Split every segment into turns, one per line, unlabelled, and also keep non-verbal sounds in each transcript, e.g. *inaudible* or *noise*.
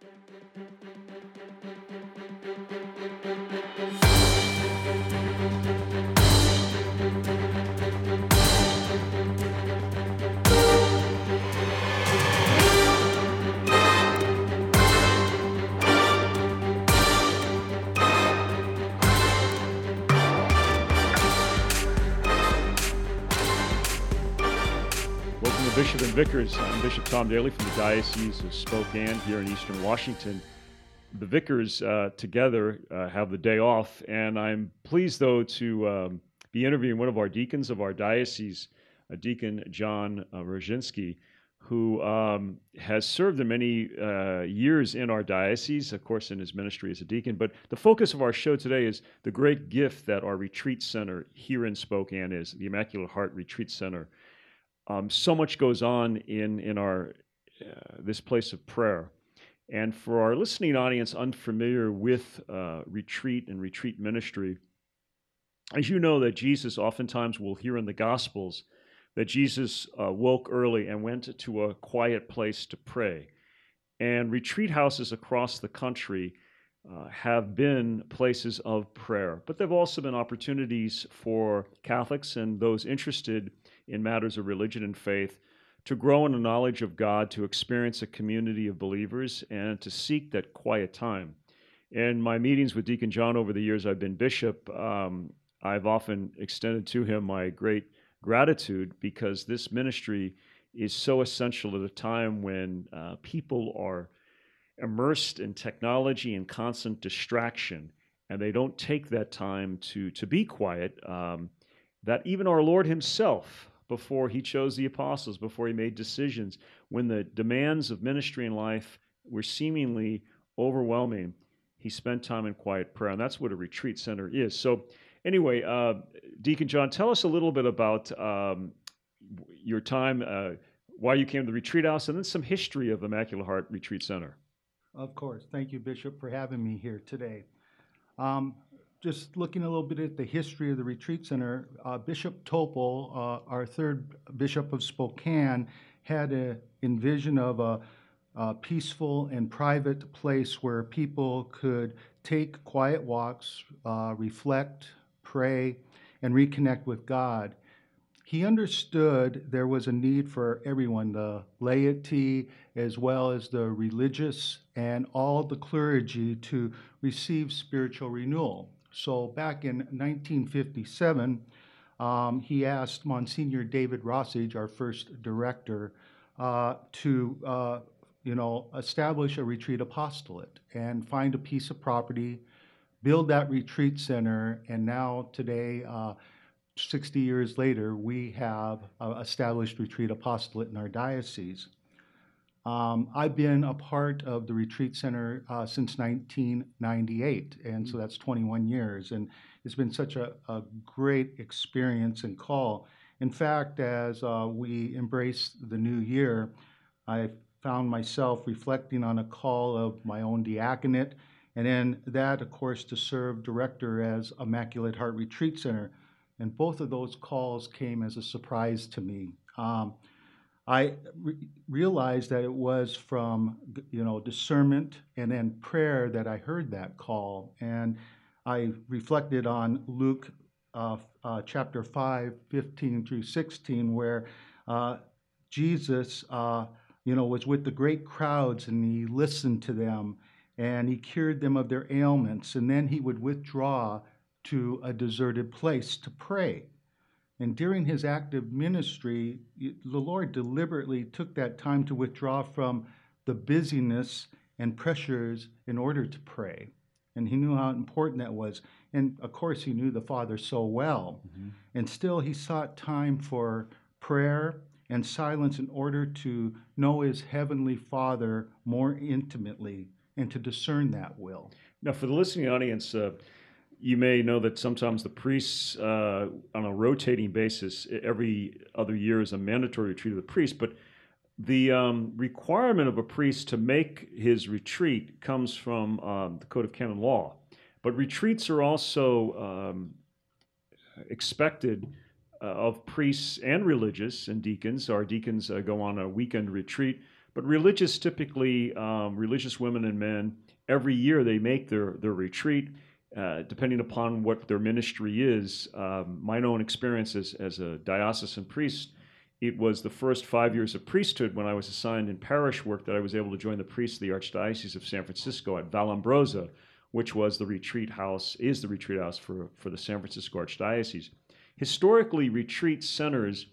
Bishop and Vicars. I'm Bishop Tom Daly from the Diocese of Spokane here in Eastern Washington. The Vicars uh, together uh, have the day off, and I'm pleased, though, to um, be interviewing one of our deacons of our diocese, uh, Deacon John uh, Ruscheinsky, who um, has served in many uh, years in our diocese, of course, in his ministry as a deacon. But the focus of our show today is the great gift that our retreat center here in Spokane is, the Immaculate Heart Retreat Center. Um, so much goes on in in our uh, this place of prayer, and for our listening audience unfamiliar with uh, retreat and retreat ministry, as you know that Jesus oftentimes will hear in the Gospels that Jesus uh, woke early and went to a quiet place to pray, and retreat houses across the country. Uh, have been places of prayer, but they've also been opportunities for Catholics and those interested in matters of religion and faith, to grow in the knowledge of God, to experience a community of believers, and to seek that quiet time. In my meetings with Deacon John over the years I've been bishop, um, I've often extended to him my great gratitude because this ministry is so essential at a time when uh, people are immersed in technology and constant distraction, and they don't take that time to to be quiet. Um, that even our Lord Himself before he chose the apostles, before he made decisions, when the demands of ministry and life were seemingly overwhelming, he spent time in quiet prayer. And that's what a retreat center is. So, anyway, uh, Deacon John, tell us a little bit about um, your time, uh, why you came to the retreat house, and then some history of Immaculate Heart Retreat Center.
Of course. Thank you, Bishop, for having me here today. Um, just looking a little bit at the history of the retreat center, uh, Bishop Topel, uh, our third bishop of Spokane, had a envision of a, a, peaceful and private place where people could take quiet walks, uh, reflect, pray, and reconnect with God. He understood there was a need for everyone, the laity as well as the religious and all the clergy, to receive spiritual renewal. So back in 1957, um, he asked Monsignor David Rosage, our first director, uh, to uh, you know establish a retreat apostolate and find a piece of property, build that retreat center, and now today. Uh, 60 years later, we have uh, established retreat apostolate in our diocese. Um, I've been a part of the retreat center uh, since 1998, and so mm. that's 21 years. And it's been such a, a great experience and call. In fact, as uh, we embrace the new year, I found myself reflecting on a call of my own diaconate, and then that, of course, to serve director as Immaculate Heart Retreat Center. And both of those calls came as a surprise to me. Um, I re- realized that it was from you know discernment and then prayer that I heard that call, and I reflected on Luke uh, uh, chapter 5, 15 through 16, where uh, Jesus, uh, you know, was with the great crowds and he listened to them and he cured them of their ailments, and then he would withdraw to a deserted place to pray. And during his active ministry, the Lord deliberately took that time to withdraw from the busyness and pressures in order to pray. And he knew how important that was. And of course, he knew the Father so well. Mm-hmm. And still, he sought time for prayer and silence in order to know his heavenly Father more intimately and to discern that will.
Now, for the listening audience, uh, you may know that sometimes the priests, uh, on a rotating basis, every other year is a mandatory retreat of the priest, but the um, requirement of a priest to make his retreat comes from um, the Code of Canon Law. But retreats are also um, expected uh, of priests and religious and deacons. Our deacons uh, go on a weekend retreat, but religious, typically, um, religious women and men, every year they make their, their retreat. Uh, depending upon what their ministry is, um, my own experience as, as a diocesan priest, it was the first five years of priesthood when I was assigned in parish work that I was able to join the priests of the Archdiocese of San Francisco at Vallombrosa, which was the retreat house, is the retreat house for, for the San Francisco Archdiocese. Historically, retreat centers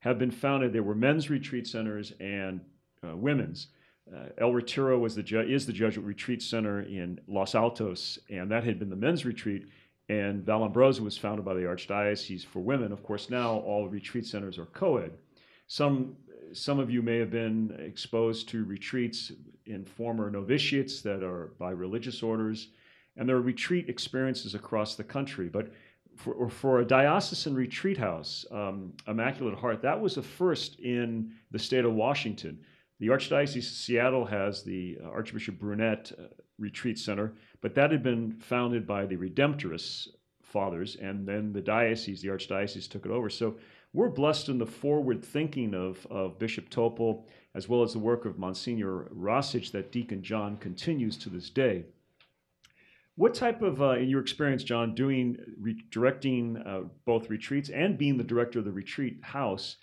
have been founded, there were men's retreat centers and uh, women's. Uh, El Retiro was the ju- is the Jesuit retreat center in Los Altos, and that had been the men's retreat. And Vallombrosa was founded by the Archdiocese for women. Of course, now all retreat centers are co-ed. Some some of you may have been exposed to retreats in former novitiates that are by religious orders, and there are retreat experiences across the country. But for, for a diocesan retreat house, um, Immaculate Heart, that was a first in the state of Washington. The Archdiocese of Seattle has the uh, Archbishop Brunett uh, Retreat Center, but that had been founded by the Redemptorists fathers, and then the diocese, the Archdiocese, took it over. So we're blessed in the forward thinking of, of Bishop Topel, as well as the work of Monsignor Rosich that Deacon John continues to this day. What type of, uh, in your experience, John, doing re- directing uh, both retreats and being the director of the retreat house,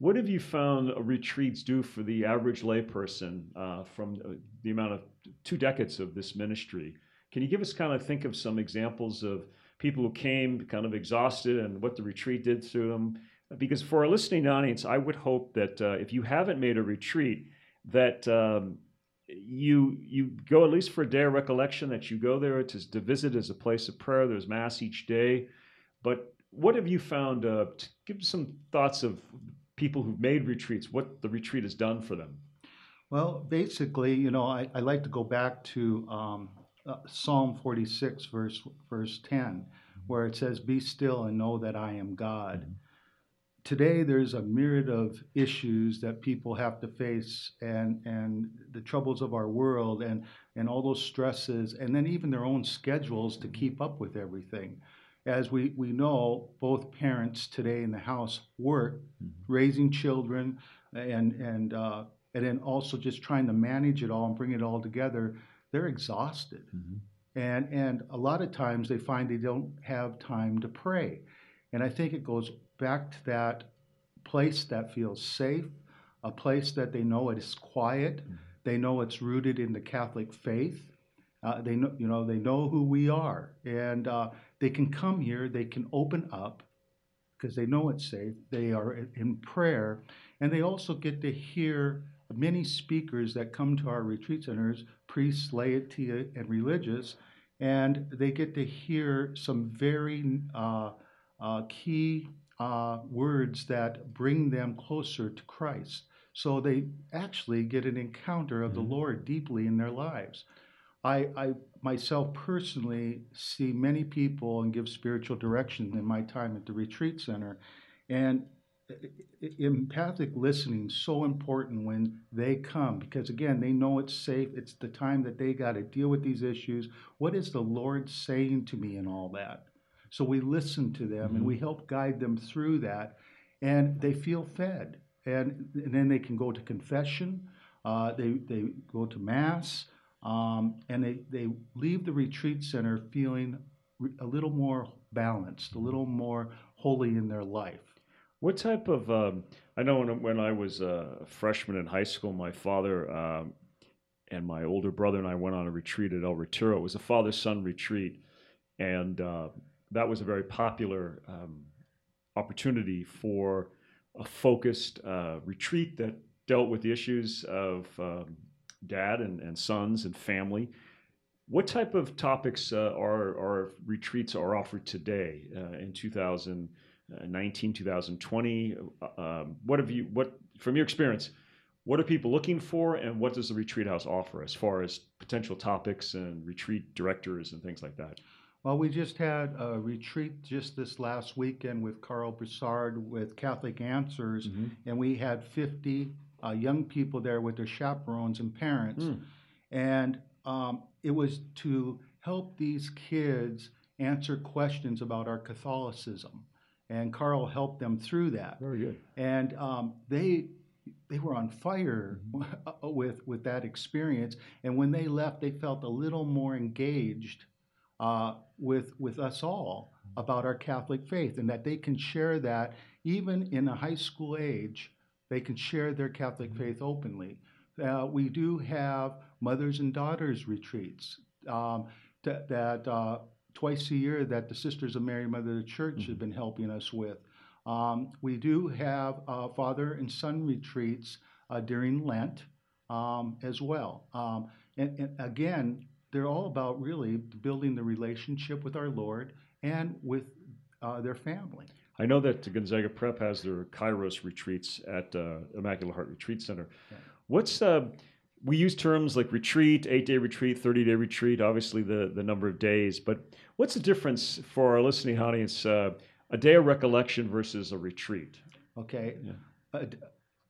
what have you found retreats do for the average layperson uh, from uh, the amount of two decades of this ministry? Can you give us kind of think of some examples of people who came kind of exhausted and what the retreat did to them? Because for our listening audience, I would hope that uh, if you haven't made a retreat, that um, you you go at least for a day of recollection that you go there to, to visit as a place of prayer. There's mass each day, but what have you found? Uh, give some thoughts of people who've made retreats. What the retreat has done for them.
Well, basically, you know, I, I like to go back to um, uh, Psalm 46, verse verse 10, where it says, "Be still and know that I am God." Mm-hmm today there's a myriad of issues that people have to face and and the troubles of our world and and all those stresses and then even their own schedules to keep up with everything as we we know both parents today in the house work mm-hmm. raising children and and uh, and then also just trying to manage it all and bring it all together they're exhausted mm-hmm. and and a lot of times they find they don't have time to pray and i think it goes back to that place that feels safe, a place that they know it is quiet, mm-hmm. they know it's rooted in the Catholic faith. Uh, they know, you know, they know who we are, and uh, they can come here. They can open up because they know it's safe. They are in prayer, and they also get to hear many speakers that come to our retreat centers, priests, laity, and religious, and they get to hear some very uh, uh key uh, words that bring them closer to Christ. So they actually get an encounter of the mm-hmm. Lord deeply in their lives. I, I myself personally see many people and give spiritual direction in my time at the retreat center. And empathic listening is so important when they come because again they know it's safe it's the time that they got to deal with these issues what is the lord saying to me and all that so we listen to them mm-hmm. and we mm-hmm. help guide them through that, and they feel fed. And, and then they can go to confession, uh, they, they go to Mass, um, and they, they leave the retreat center feeling a little more balanced, a little more holy in their life.
What type of, um, I know when, when I was a freshman in high school, my father um, and my older brother and I went on a retreat at El Retiro. It was a father son retreat. And uh, that was a very popular um, opportunity for a focused uh, retreat that dealt with the issues of um, dad and, and sons and family. What type of topics uh, are, are retreats are offered today uh, in 2019, 2020? Uh, um, what have you, what, from your experience, what are people looking for and what does the retreat house offer as far as potential topics and retreat directors and things like that?
Well, we just had a retreat just this last weekend with Carl Broussard with Catholic Answers, mm-hmm. and we had 50 uh, young people there with their chaperones and parents. Mm. And um, it was to help these kids answer questions about our Catholicism. And Carl helped them through that.
Very good.
And um, they they were on fire *laughs* with with that experience. And when they left, they felt a little more engaged uh, with with us all about our Catholic faith, and that they can share that even in a high school age. They can share their Catholic faith openly. Uh, we do have mothers and daughters retreats um, that, that uh, twice a year that the Sisters of Mary Mother of the Church mm-hmm. have been helping us with. Um, we do have uh, father and son retreats uh, during Lent um, as well. Um, and, and, again, they're all about really building the relationship with our Lord and with uh, their family.
I know that Gonzaga Prep has their Kairos retreats at uh, Immaculate Heart Retreat Center. Yeah. What's uh, we use terms like retreat, eight day retreat, 30 day retreat, obviously the, the number of days, but what's the difference for our listening audience, uh, a day of recollection versus a retreat?
Okay. Yeah. Uh,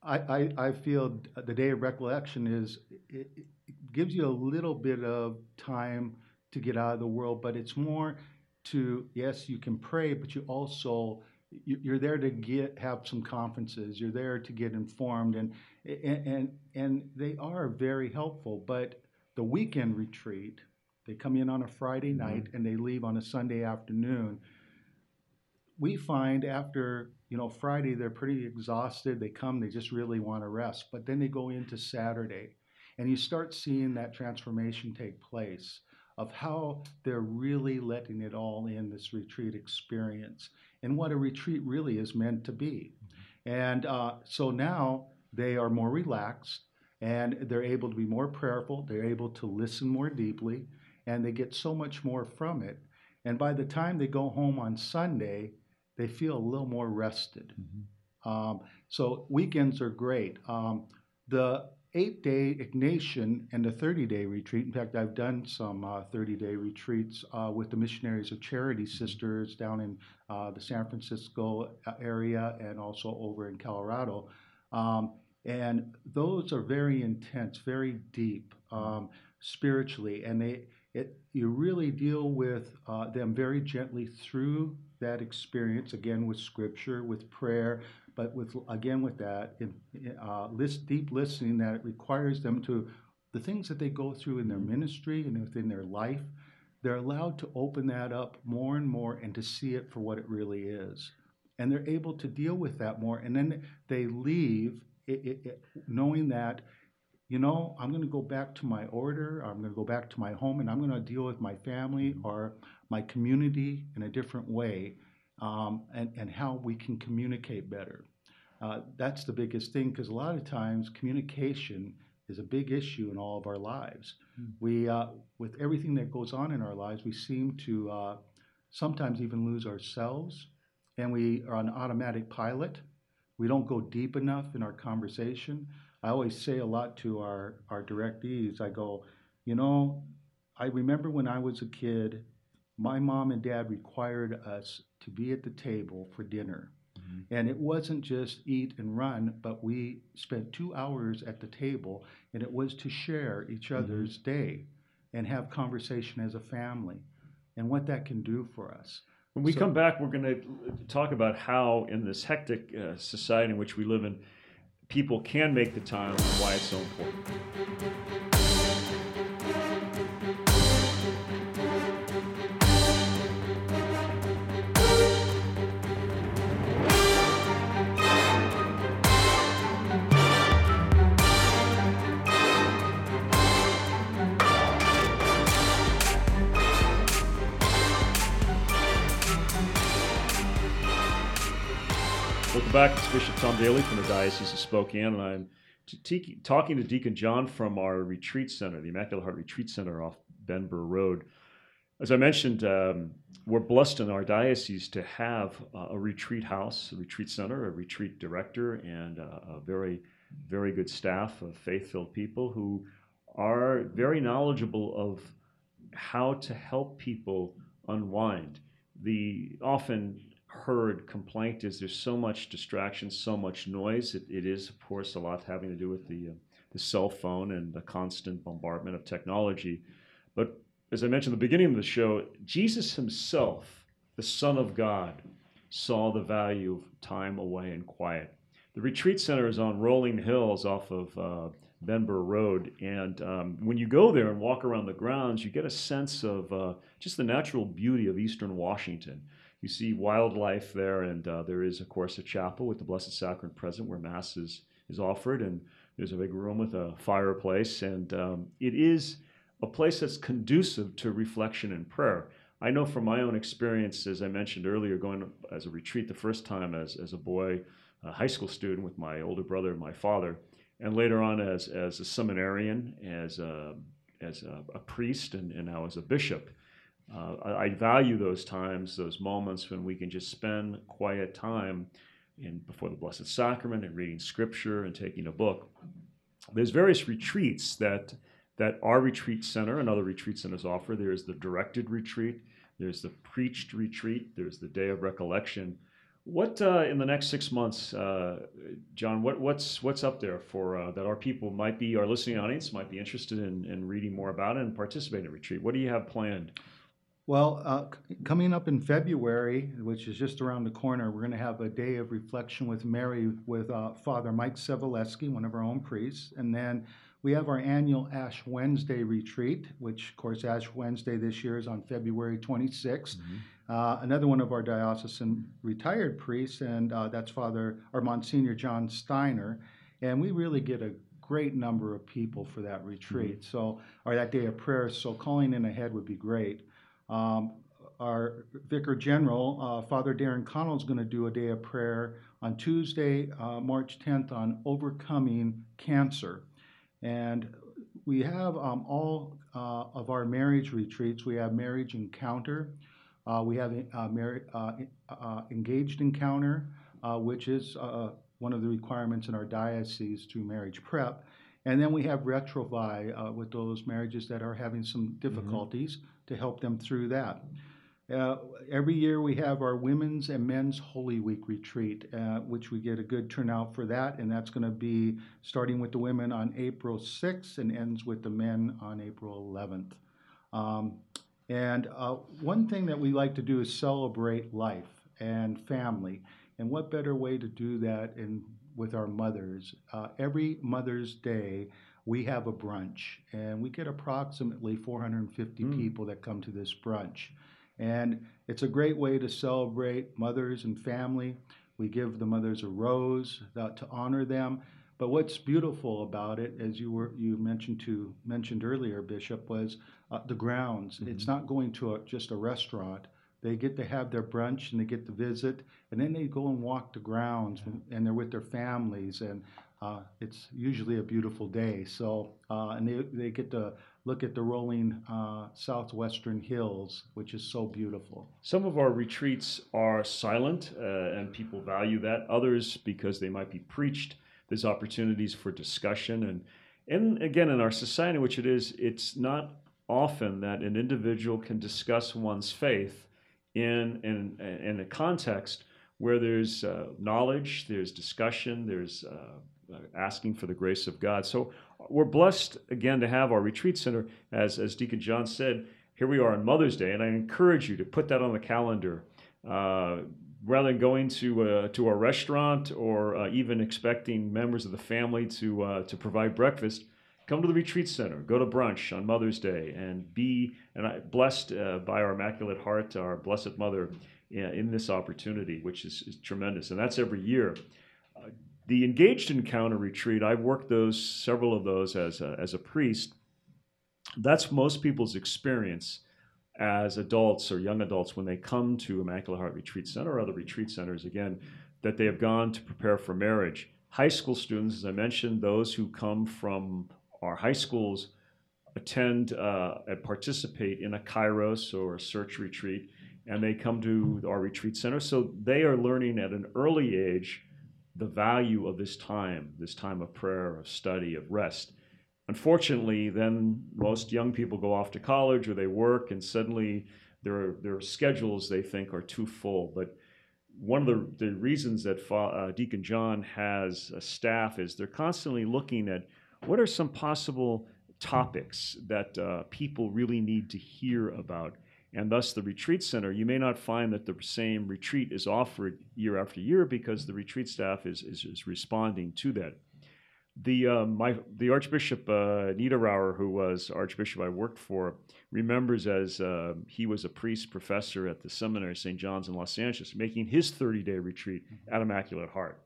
I, I, I, feel the day of recollection is, it, it, gives you a little bit of time to get out of the world, but it's more to, yes, you can pray, but you also, you're there to get have some conferences you're there to get informed and and and, they are very helpful but the weekend retreat they come in on a friday mm-hmm. night mm-hmm. and they leave on a sunday afternoon we find after you know friday they're pretty exhausted they come they just really want to rest but then they go into saturday and you start seeing that transformation take place of how they're really letting it all in this retreat experience and what a retreat really is meant to be. And uh, so now they are more relaxed and they're able to be more prayerful, they're able to listen more deeply, and they get so much more from it. And by the time they go home on Sunday, they feel a little more rested. Mm-hmm. Um, so weekends are great. Um, the eight day Ignatian and a 30 day retreat. In fact, I've done some 30 uh, day retreats uh, with the Missionaries of Charity. Sisters down in uh, the San Francisco uh, area and also over in Colorado. Um, and those are very intense, very deep um, spiritually, and they it, you really deal with uh, them very gently through that experience again with scripture with prayer but with again with that in, uh, list, deep listening that it requires them to the things that they go through in their ministry and within their life they're allowed to open that up more and more and to see it for what it really is. And they're able to deal with that more and then they leave it, it, it, knowing that you know i'm going to go back to my order i'm going to go back to my home and i'm going to deal with my family or my community in a different way um, and, and how we can communicate better. Uh, that's the biggest thing because a lot of times communication is a big issue in all of our lives. Mm. We, uh, with everything that goes on in our lives, we seem to uh, sometimes even lose ourselves and we are on automatic pilot. We don't go deep enough in our conversation. I always say a lot to our, our directees. I go, you know, I remember when I was a kid, my mom and dad required us to be at the table for dinner. Mm-hmm. And it wasn't just eat and run, but we spent two hours at the table, and it was to share each mm-hmm. other's mm-hmm. day and have conversation as a family and what that can do for us.
When we so, come back, we're going to talk about how, in this hectic uh, society in which we live in, people can make the time and why it's so important. Welcome back. It's Bishop Tom Daly from the Diocese of Spokane, and I'm t- talking to Deacon John from our retreat center, the Immaculate Heart Retreat Center off Ben Burr Road. As I mentioned, um, we're blessed in our diocese to have uh, a retreat house, a retreat center, a retreat director, and uh, a very, very good staff of faith filled people who are very knowledgeable of how to help people unwind. The often heard complaint is there's so much distraction, so much noise. It, it is, of course, a lot having to do with the, uh, the cell phone and the constant bombardment of technology. But as I mentioned at the beginning of the show, Jesus himself, the Son of God, saw the value of time away and quiet. The retreat center is on Rolling Hills off of uh, Ben Burr Road. And um, when you go there and walk around the grounds, you get a sense of uh, just the natural beauty of Eastern Washington. You see wildlife there, and uh, there is, of course, a chapel with the Blessed Sacrament present where Mass is, is offered. And there's a big room with a fireplace. And um, it is a place that's conducive to reflection and prayer. I know from my own experience, as I mentioned earlier, going as a retreat the first time as, as a boy, a high school student with my older brother and my father, and later on as, as a seminarian, as a, as a, a priest, and, and now as a bishop. Uh, I, I, value those times, those moments when we can just spend quiet time in before the Blessed Sacrament and reading Scripture and taking a book. There's various retreats that that our retreat center and other retreat centers offer. There's the directed retreat, there's the preached retreat, there's the day of recollection. What uh, in the next six months, uh, John? What, what's what's up there for uh, that our people might be, our listening audience might be interested in, in reading more about and participating in retreat? What do you have planned?
Well, uh, c- coming up in February, which is just around the corner, we're going to have a day of reflection with Mary with uh, Father Mike Savelesky, one of our own priests, and then we have our annual Ash Wednesday retreat, which, of course, Ash Wednesday this year is on February 26th. Mm-hmm. Uh, another one of our diocesan retired priests, and uh, that's Father or Monsignor John Steiner. And we really get a great number of people for that retreat. Mm-hmm. So, or that day of prayer. So, calling in ahead would be great. Um, our Vicar General, uh, Father Darrin Connall, is going to do a day of prayer on Tuesday, uh, March 10th, on overcoming cancer. And we have um, all uh, of our marriage retreats. We have marriage encounter. Uh, we have uh, marriage, uh, uh, engaged encounter, uh, which is one of the requirements in our diocese through marriage prep. And then we have Retrouvaille with those marriages that are having some mm-hmm. difficulties mm-hmm. To help them through that. Uh, every year we have our Women's and Men's Holy Week retreat, uh, which we get a good turnout for that, and that's going to be starting with the women on April 6th and ends with the men on April 11th. Um, and uh, one thing that we like to do is celebrate life and family, and what better way to do that in with our mothers? Uh, every Mother's Day, we have a brunch, and we get approximately 450 mm. people that come to this brunch. And it's a great way to celebrate mothers and family. We give the mothers a rose to honor them. But what's beautiful about it, as you were you mentioned to mentioned earlier, Bishop, was uh, the grounds. Mm-hmm. It's not going to a, just a restaurant. They get to have their brunch and they get to visit, and then they go and walk the grounds, and, and they're with their families, and uh, it's usually a beautiful day. So, uh, and they they get to look at the rolling uh, southwestern hills, which is so beautiful.
Some of our retreats are silent, uh, and people value that. Others, because they might be preached, there's opportunities for discussion. And, and again, in our society, which it is, it's not often that an individual can discuss one's faith in, in, in a context where there's uh, knowledge, there's discussion, there's uh, asking for the grace of God. So we're blessed again to have our retreat center, as, as Deacon John said. Here we are on Mother's Day, and I encourage you to put that on the calendar. Uh, rather than going to uh, to a restaurant or uh, even expecting members of the family to uh, to provide breakfast, come to the retreat center. Go to brunch on Mother's Day and be and I, blessed uh, by our Immaculate Heart, our Blessed Mother, in this opportunity, which is, is tremendous. And that's every year. The engaged encounter retreat, I've worked those several of those as a, as a priest. That's most people's experience as adults or young adults when they come to Immaculate Heart Retreat Center or other retreat centers again, that they have gone to prepare for marriage. High school students, as I mentioned, those who come from our high schools attend uh, and participate in a Kairos or a search retreat, and they come to our retreat center. So they are learning at an early age the value of this time, this time of prayer, of study, of rest. Unfortunately, then most young people go off to college or they work, and suddenly their their schedules they think are too full. But one of the, the reasons that uh, Deacon John has a staff is they're constantly looking at what are some possible topics that uh, people really need to hear about. And thus, the retreat center, you may not find that the same retreat is offered year after year because the retreat staff is, is, is responding to that. The, uh, my, the Archbishop uh, Niederauer, who was Archbishop I worked for, remembers as uh, he was a priest professor at the seminary St. John's in Los Angeles, making his 30 day retreat at Immaculate Heart.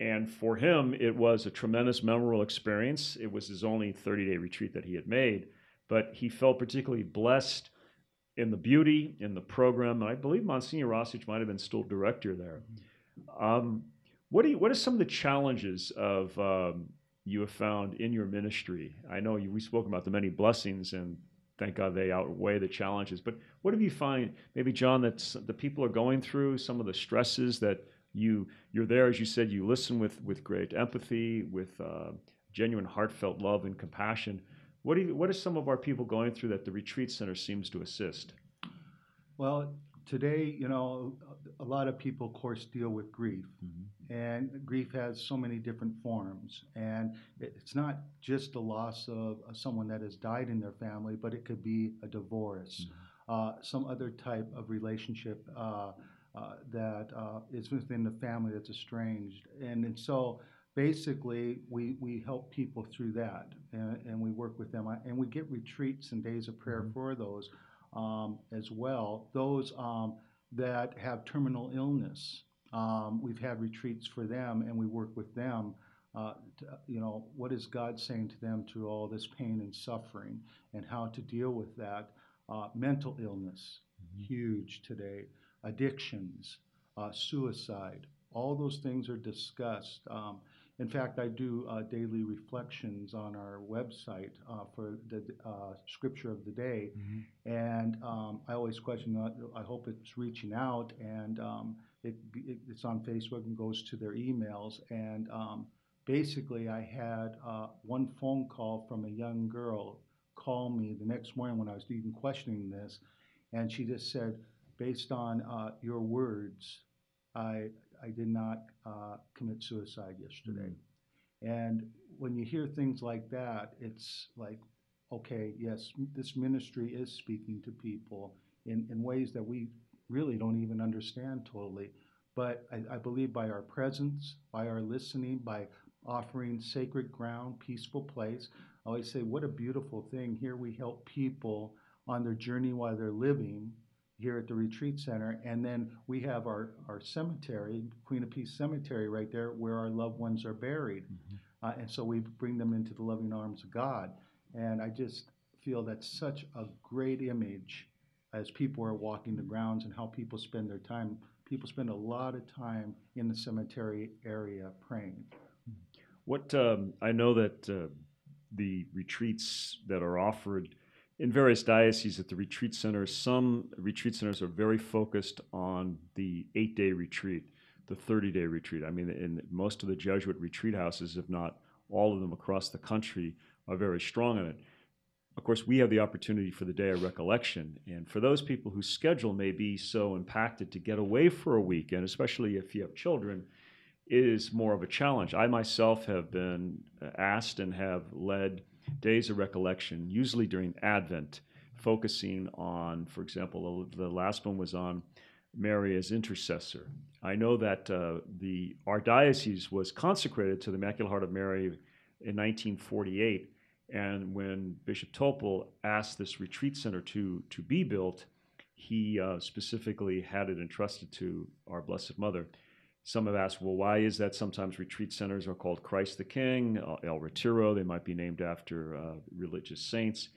And for him, it was a tremendous memorable experience. It was his only 30 day retreat that he had made, but he felt particularly blessed in the beauty, in the program. I believe Monsignor Rosich might have been still director there. Um, what, do you, what are some of the challenges of um, you have found in your ministry? I know you, we spoke about the many blessings, and thank God they outweigh the challenges. But what have you find, maybe John, that the people are going through? Some of the stresses that you you're there, as you said, you listen with with great empathy, with uh, genuine, heartfelt love and compassion. What do you, what are some of our people going through that the retreat center seems to assist?
Well, today, you know, a lot of people, of course, deal with grief, mm-hmm. and grief has so many different forms. And it's not just the loss of someone that has died in their family, but it could be a divorce, mm-hmm. uh, some other type of relationship. Uh, uh, that uh, is within the family that's estranged. And, and so basically, we, we help people through that and, and we work with them. And we get retreats and days of prayer mm-hmm. for those um, as well. Those um, that have terminal illness, um, we've had retreats for them and we work with them. Uh, to, you know, what is God saying to them through all this pain and suffering and how to deal with that? Uh, mental illness, mm-hmm. huge today addictions, uh, suicide. All those things are discussed. Um, in fact, I do uh, daily reflections on our website uh, for the uh, scripture of the day, mm-hmm. and um, I always question. Uh, I hope it's reaching out, and um, it, it, it's on Facebook and goes to their emails. And um, basically, I had uh, one phone call from a young girl call me the next morning when I was even questioning this, and she just said, based on uh, your words, I, I did not uh, commit suicide yesterday. Mm-hmm. And when you hear things like that, it's like, okay, yes, this ministry is speaking to people in, in ways that we really don't even understand totally. But I, I believe by our presence, by our listening, by offering sacred ground, peaceful place, I always say, what a beautiful thing. Here we help people on their journey while they're living here at the retreat center. And then we have our, our cemetery, Queen of Peace Cemetery, right there where our loved ones are buried. Mm-hmm. Uh, and so we bring them into the loving arms of God. And I just feel that's such a great image as people are walking the grounds and how people spend their time. People spend a lot of time in the cemetery area praying.
What um, I know that uh, the retreats that are offered in various dioceses at the retreat centers, some retreat centers are very focused on the eight day retreat, the 30 day retreat. I mean, in most of the Jesuit retreat houses, if not all of them across the country, are very strong in it. Of course, we have the opportunity for the day of recollection. And for those people whose schedule may be so impacted to get away for a week, and especially if you have children, is more of a challenge. I myself have been uh, asked and have led days of recollection, usually during Advent, focusing on, for example, the last one was on Mary as intercessor. I know that uh, the archdiocese was consecrated to the Immaculate Heart of Mary in 1948, and when Bishop Topel asked this retreat center to to be built, he uh, specifically had it entrusted to our Blessed Mother. Some have asked, well, why is that? Sometimes retreat centers are called Christ the King, uh, El Retiro. They might be named after uh, religious saints.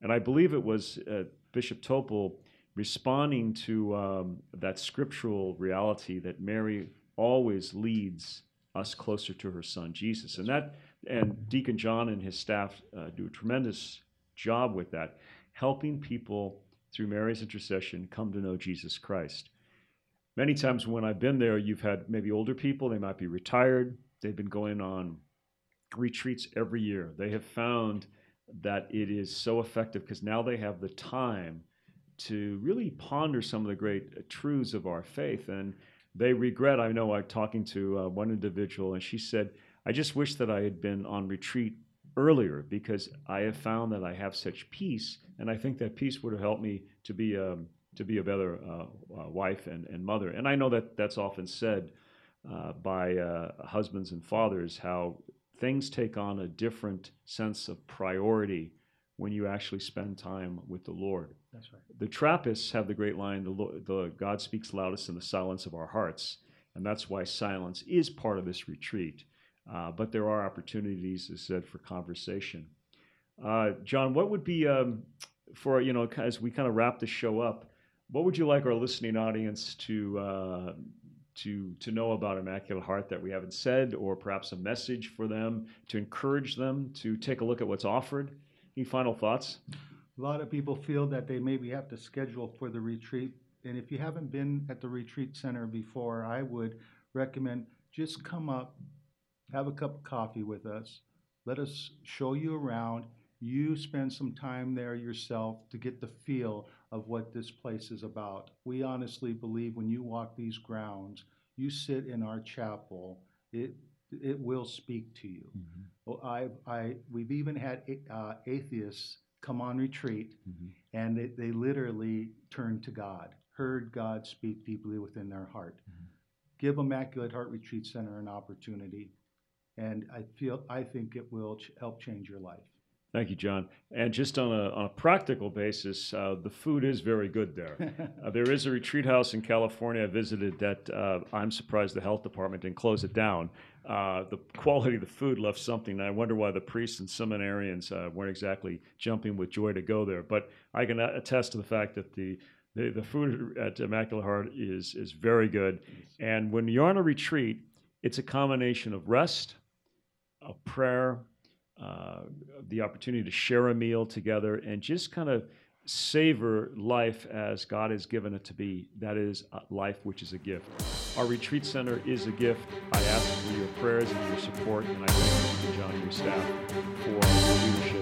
And I believe it was uh, Bishop Topel responding to um, that scriptural reality that Mary always leads us closer to her son Jesus. And that and Deacon John and his staff uh, do a tremendous job with that, helping people through Mary's intercession come to know Jesus Christ many times when I've been there, you've had maybe older people, they might be retired, they've been going on retreats every year. They have found that it is so effective because now they have the time to really ponder some of the great truths of our faith. And they regret, I know I'm talking to uh, one individual, and she said, I just wish that I had been on retreat earlier because I have found that I have such peace, and I think that peace would have helped me to be um, to be a better uh, uh, wife and, and mother. And I know that that's often said uh, by uh, husbands and fathers how things take on a different sense of priority when you actually spend time with the Lord.
That's right.
The Trappists have the great line, the, the God speaks loudest in the silence of our hearts. And that's why silence is part of this retreat. Uh, but there are opportunities, as said, for conversation. Uh, John, what would be um, for you know as we kind of wrap the show up? What would you like our listening audience to uh, to to know about Immaculate Heart that we haven't said, or perhaps a message for them to encourage them to take a look at what's offered? Any final thoughts?
A lot of people feel that they maybe have to schedule for the retreat. And if you haven't been at the retreat center before, I would recommend just come up, have a cup of coffee with us. Let us show you around. You spend some time there yourself to get the feel of what this place is about. We honestly believe when you walk these grounds, you sit in our chapel, it it will speak to you. Mm-hmm. Well, I, I, we've even had uh, atheists come on retreat, mm-hmm. and they, they literally turned to God, heard God speak deeply within their heart. Mm-hmm. Give Immaculate Heart Retreat Center an opportunity, and I feel I think it will ch- help change your life.
Thank you, John. And just on a, on a practical basis, uh, the food is very good there. *laughs* uh, there is a retreat house in California I visited that uh, I'm surprised the health department didn't close it down. Uh, the quality of the food left something. And I wonder why the priests and seminarians uh, weren't exactly jumping with joy to go there. But I can attest to the fact that the the, the food at Immaculate Heart is is very good. And when you're on a retreat, it's a combination of rest, of prayer, uh, the opportunity to share a meal together and just kind of savor life as God has given it to be. That is life, which is a gift. Our retreat center is a gift. I ask for your prayers and your support, and I thank you, John, and your staff, for your leadership.